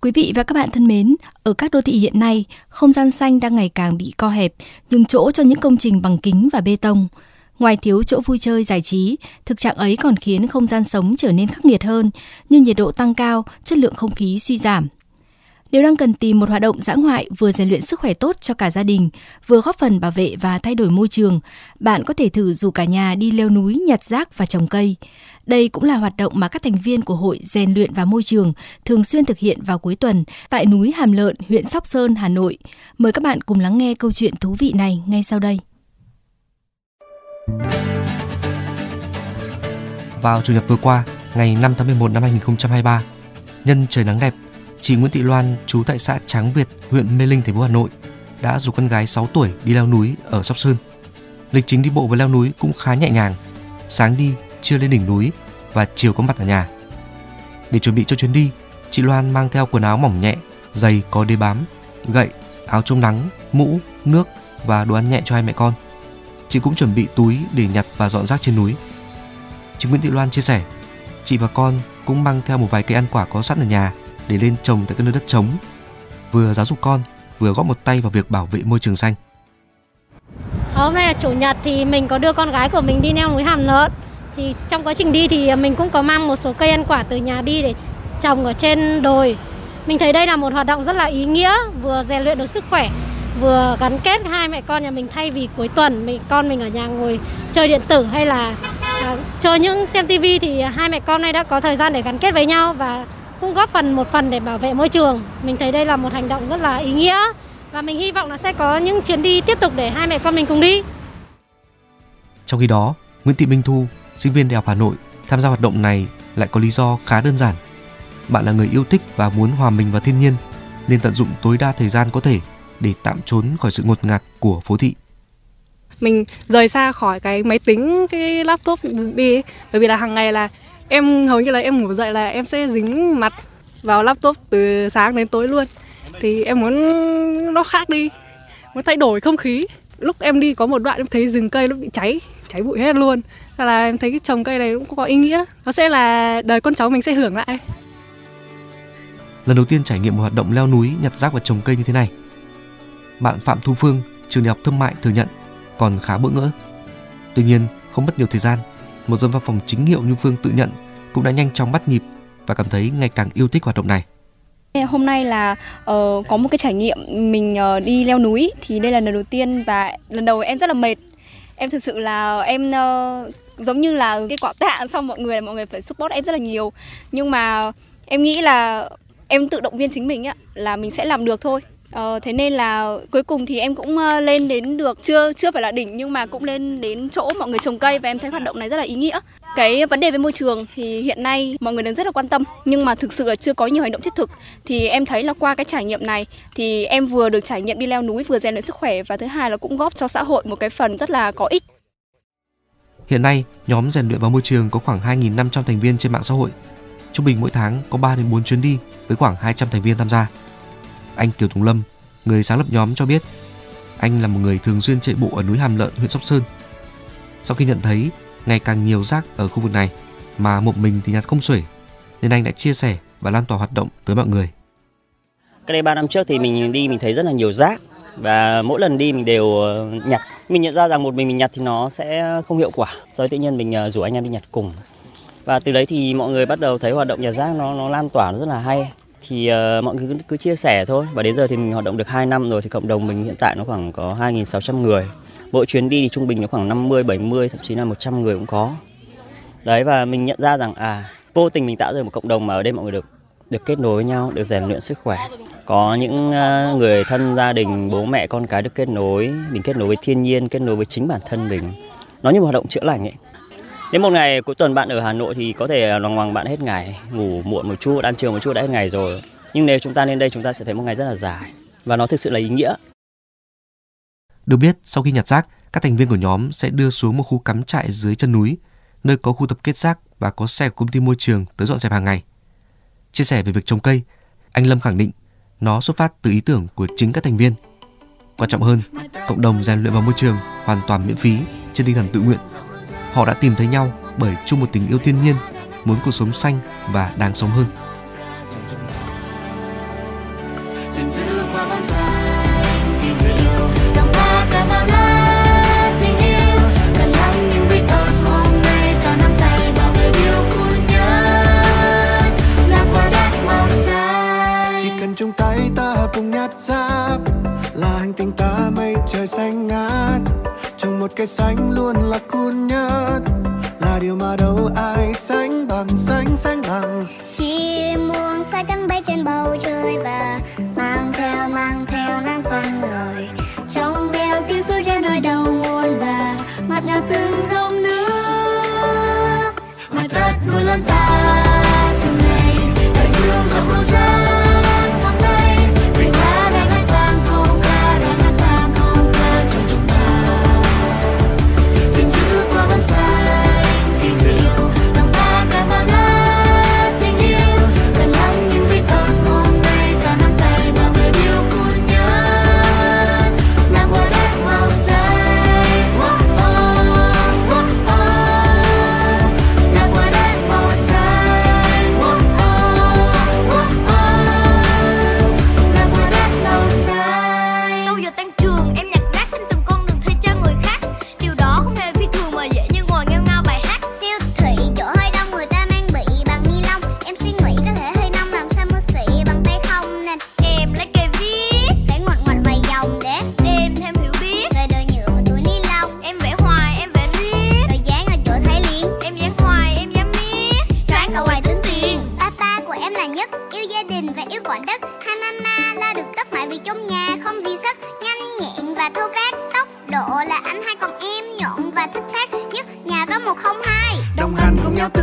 Quý vị và các bạn thân mến, ở các đô thị hiện nay, không gian xanh đang ngày càng bị co hẹp, nhường chỗ cho những công trình bằng kính và bê tông. Ngoài thiếu chỗ vui chơi giải trí, thực trạng ấy còn khiến không gian sống trở nên khắc nghiệt hơn, như nhiệt độ tăng cao, chất lượng không khí suy giảm. Nếu đang cần tìm một hoạt động dã ngoại vừa rèn luyện sức khỏe tốt cho cả gia đình, vừa góp phần bảo vệ và thay đổi môi trường, bạn có thể thử rủ cả nhà đi leo núi, nhặt rác và trồng cây. Đây cũng là hoạt động mà các thành viên của Hội rèn luyện và môi trường thường xuyên thực hiện vào cuối tuần tại núi Hàm Lợn, huyện Sóc Sơn, Hà Nội. Mời các bạn cùng lắng nghe câu chuyện thú vị này ngay sau đây. Vào chủ nhật vừa qua, ngày 5 tháng 11 năm 2023, nhân trời nắng đẹp, chị Nguyễn Thị Loan, chú tại xã Tráng Việt, huyện Mê Linh, thành phố Hà Nội, đã rủ con gái 6 tuổi đi leo núi ở Sóc Sơn. Lịch trình đi bộ và leo núi cũng khá nhẹ nhàng. Sáng đi, trưa lên đỉnh núi và chiều có mặt ở nhà. Để chuẩn bị cho chuyến đi, chị Loan mang theo quần áo mỏng nhẹ, giày có đế bám, gậy, áo chống nắng, mũ, nước và đồ ăn nhẹ cho hai mẹ con. Chị cũng chuẩn bị túi để nhặt và dọn rác trên núi. Chị Nguyễn Thị Loan chia sẻ, chị và con cũng mang theo một vài cây ăn quả có sẵn ở nhà để lên trồng tại các nơi đất trống, vừa giáo dục con, vừa góp một tay vào việc bảo vệ môi trường xanh. Hôm nay là chủ nhật thì mình có đưa con gái của mình đi leo núi Hàm Lợn. Thì trong quá trình đi thì mình cũng có mang một số cây ăn quả từ nhà đi để trồng ở trên đồi. Mình thấy đây là một hoạt động rất là ý nghĩa, vừa rèn luyện được sức khỏe, vừa gắn kết hai mẹ con nhà mình thay vì cuối tuần mình con mình ở nhà ngồi chơi điện tử hay là à, chơi những xem tivi thì hai mẹ con này đã có thời gian để gắn kết với nhau và cũng góp phần một phần để bảo vệ môi trường. Mình thấy đây là một hành động rất là ý nghĩa và mình hy vọng là sẽ có những chuyến đi tiếp tục để hai mẹ con mình cùng đi. Trong khi đó, Nguyễn Thị Minh Thu, sinh viên Đại học Hà Nội, tham gia hoạt động này lại có lý do khá đơn giản. Bạn là người yêu thích và muốn hòa mình vào thiên nhiên, nên tận dụng tối đa thời gian có thể để tạm trốn khỏi sự ngột ngạt của phố thị. mình rời xa khỏi cái máy tính cái laptop đi bởi vì là hàng ngày là em hầu như là em ngủ dậy là em sẽ dính mặt vào laptop từ sáng đến tối luôn. Thì em muốn nó khác đi muốn thay đổi không khí. Lúc em đi có một đoạn em thấy rừng cây nó bị cháy cháy bụi hết luôn. Thế là em thấy cái trồng cây này cũng có ý nghĩa. Nó sẽ là đời con cháu mình sẽ hưởng lại. Lần đầu tiên trải nghiệm một hoạt động leo núi, nhặt rác và trồng cây như thế này. Bạn Phạm Thu Phương, trường đại học thương mại thừa nhận còn khá bỡ ngỡ. Tuy nhiên, không mất nhiều thời gian, một dân văn phòng chính hiệu như Phương tự nhận cũng đã nhanh chóng bắt nhịp và cảm thấy ngày càng yêu thích hoạt động này. Hôm nay là uh, có một cái trải nghiệm mình uh, đi leo núi thì đây là lần đầu tiên và lần đầu em rất là mệt. Em thực sự là em uh, giống như là cái quả tạ xong mọi người mọi người phải support em rất là nhiều. Nhưng mà em nghĩ là em tự động viên chính mình á là mình sẽ làm được thôi. Ờ, thế nên là cuối cùng thì em cũng ờ, lên đến được chưa chưa phải là đỉnh nhưng mà cũng lên đến chỗ mọi người trồng cây và em thấy hoạt động này rất là ý nghĩa. Cái vấn đề về môi trường thì hiện nay mọi người đang rất là quan tâm nhưng mà thực sự là chưa có nhiều hành động thiết thực. Thì em thấy là qua cái trải nghiệm này thì em vừa được trải nghiệm đi leo núi vừa rèn luyện sức khỏe và thứ hai là cũng góp cho xã hội một cái phần rất là có ích. Hiện nay, nhóm rèn luyện và môi trường có khoảng 2.500 thành viên trên mạng xã hội. Trung bình mỗi tháng có 3 đến 4 chuyến đi với khoảng 200 thành viên tham gia. Anh Kiều Tùng Lâm, người sáng lập nhóm cho biết, anh là một người thường xuyên chạy bộ ở núi Hàm Lợn, huyện Sóc Sơn. Sau khi nhận thấy ngày càng nhiều rác ở khu vực này mà một mình thì nhặt không xuể, nên anh đã chia sẻ và lan tỏa hoạt động tới mọi người. Cái đây 3 năm trước thì mình đi mình thấy rất là nhiều rác và mỗi lần đi mình đều ờ, nhặt. Mình nhận ra rằng một mình mình nhặt thì nó sẽ không hiệu quả. Rồi tự nhiên mình ờ, rủ anh em đi nhặt cùng. Và từ đấy thì mọi người bắt đầu thấy hoạt động nhặt rác nó nó lan tỏa nó rất là hay. Thì uh, mọi người cứ, cứ chia sẻ thôi. Và đến giờ thì mình hoạt động được 2 năm rồi thì cộng đồng mình hiện tại nó khoảng có 2.600 người. Mỗi chuyến đi thì trung bình nó khoảng 50, 70 thậm chí là 100 người cũng có. Đấy và mình nhận ra rằng à vô tình mình tạo ra một cộng đồng mà ở đây mọi người được được kết nối với nhau, được rèn luyện sức khỏe. Có những uh, người thân gia đình, bố mẹ, con cái được kết nối, mình kết nối với thiên nhiên, kết nối với chính bản thân mình. nó như một hoạt động chữa lành ấy Đến một ngày cuối tuần bạn ở Hà Nội thì có thể lòng hoàng bạn hết ngày, ngủ muộn một chút, ăn trưa một chút đã hết ngày rồi. Nhưng nếu chúng ta lên đây chúng ta sẽ thấy một ngày rất là dài và nó thực sự là ý nghĩa. Được biết, sau khi nhặt rác, các thành viên của nhóm sẽ đưa xuống một khu cắm trại dưới chân núi, nơi có khu tập kết rác và có xe của công ty môi trường tới dọn dẹp hàng ngày. Chia sẻ về việc trồng cây, anh Lâm khẳng định nó xuất phát từ ý tưởng của chính các thành viên. Quan trọng hơn, cộng đồng rèn luyện vào môi trường hoàn toàn miễn phí trên tinh thần tự nguyện. Họ đã tìm thấy nhau bởi chung một tình yêu thiên nhiên, muốn cuộc sống xanh và đáng sống hơn. cây xanh đâu ai sánh bằng sánh sánh bằng. Chim muông sai cánh bay trên bầu trời và mang theo mang theo nắng xanh ngời. Trong veo tiếng suối reo nơi đầu nguồn và mặt ngào từng dòng nước. Mặt đất nuôi lớn ta.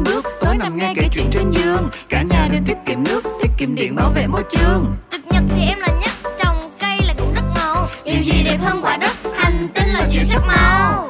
quên bước, tối nằm nghe kể chuyện trên giường. Cả nhà nên tiết kiệm nước, tiết kiệm điện bảo vệ môi trường. Thực nhật thì em là nhất, trồng cây là cũng rất ngầu điều gì đẹp hơn quả đất, hành tinh là chuyện sắc màu.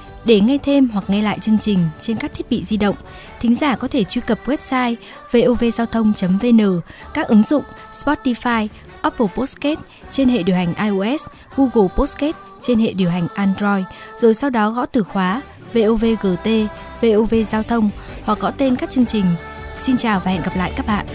Để nghe thêm hoặc nghe lại chương trình trên các thiết bị di động, thính giả có thể truy cập website vovgiao thông.vn, các ứng dụng Spotify, Apple Podcast trên hệ điều hành iOS, Google Podcast trên hệ điều hành Android, rồi sau đó gõ từ khóa VOVGT, VOV Giao thông hoặc gõ tên các chương trình. Xin chào và hẹn gặp lại các bạn.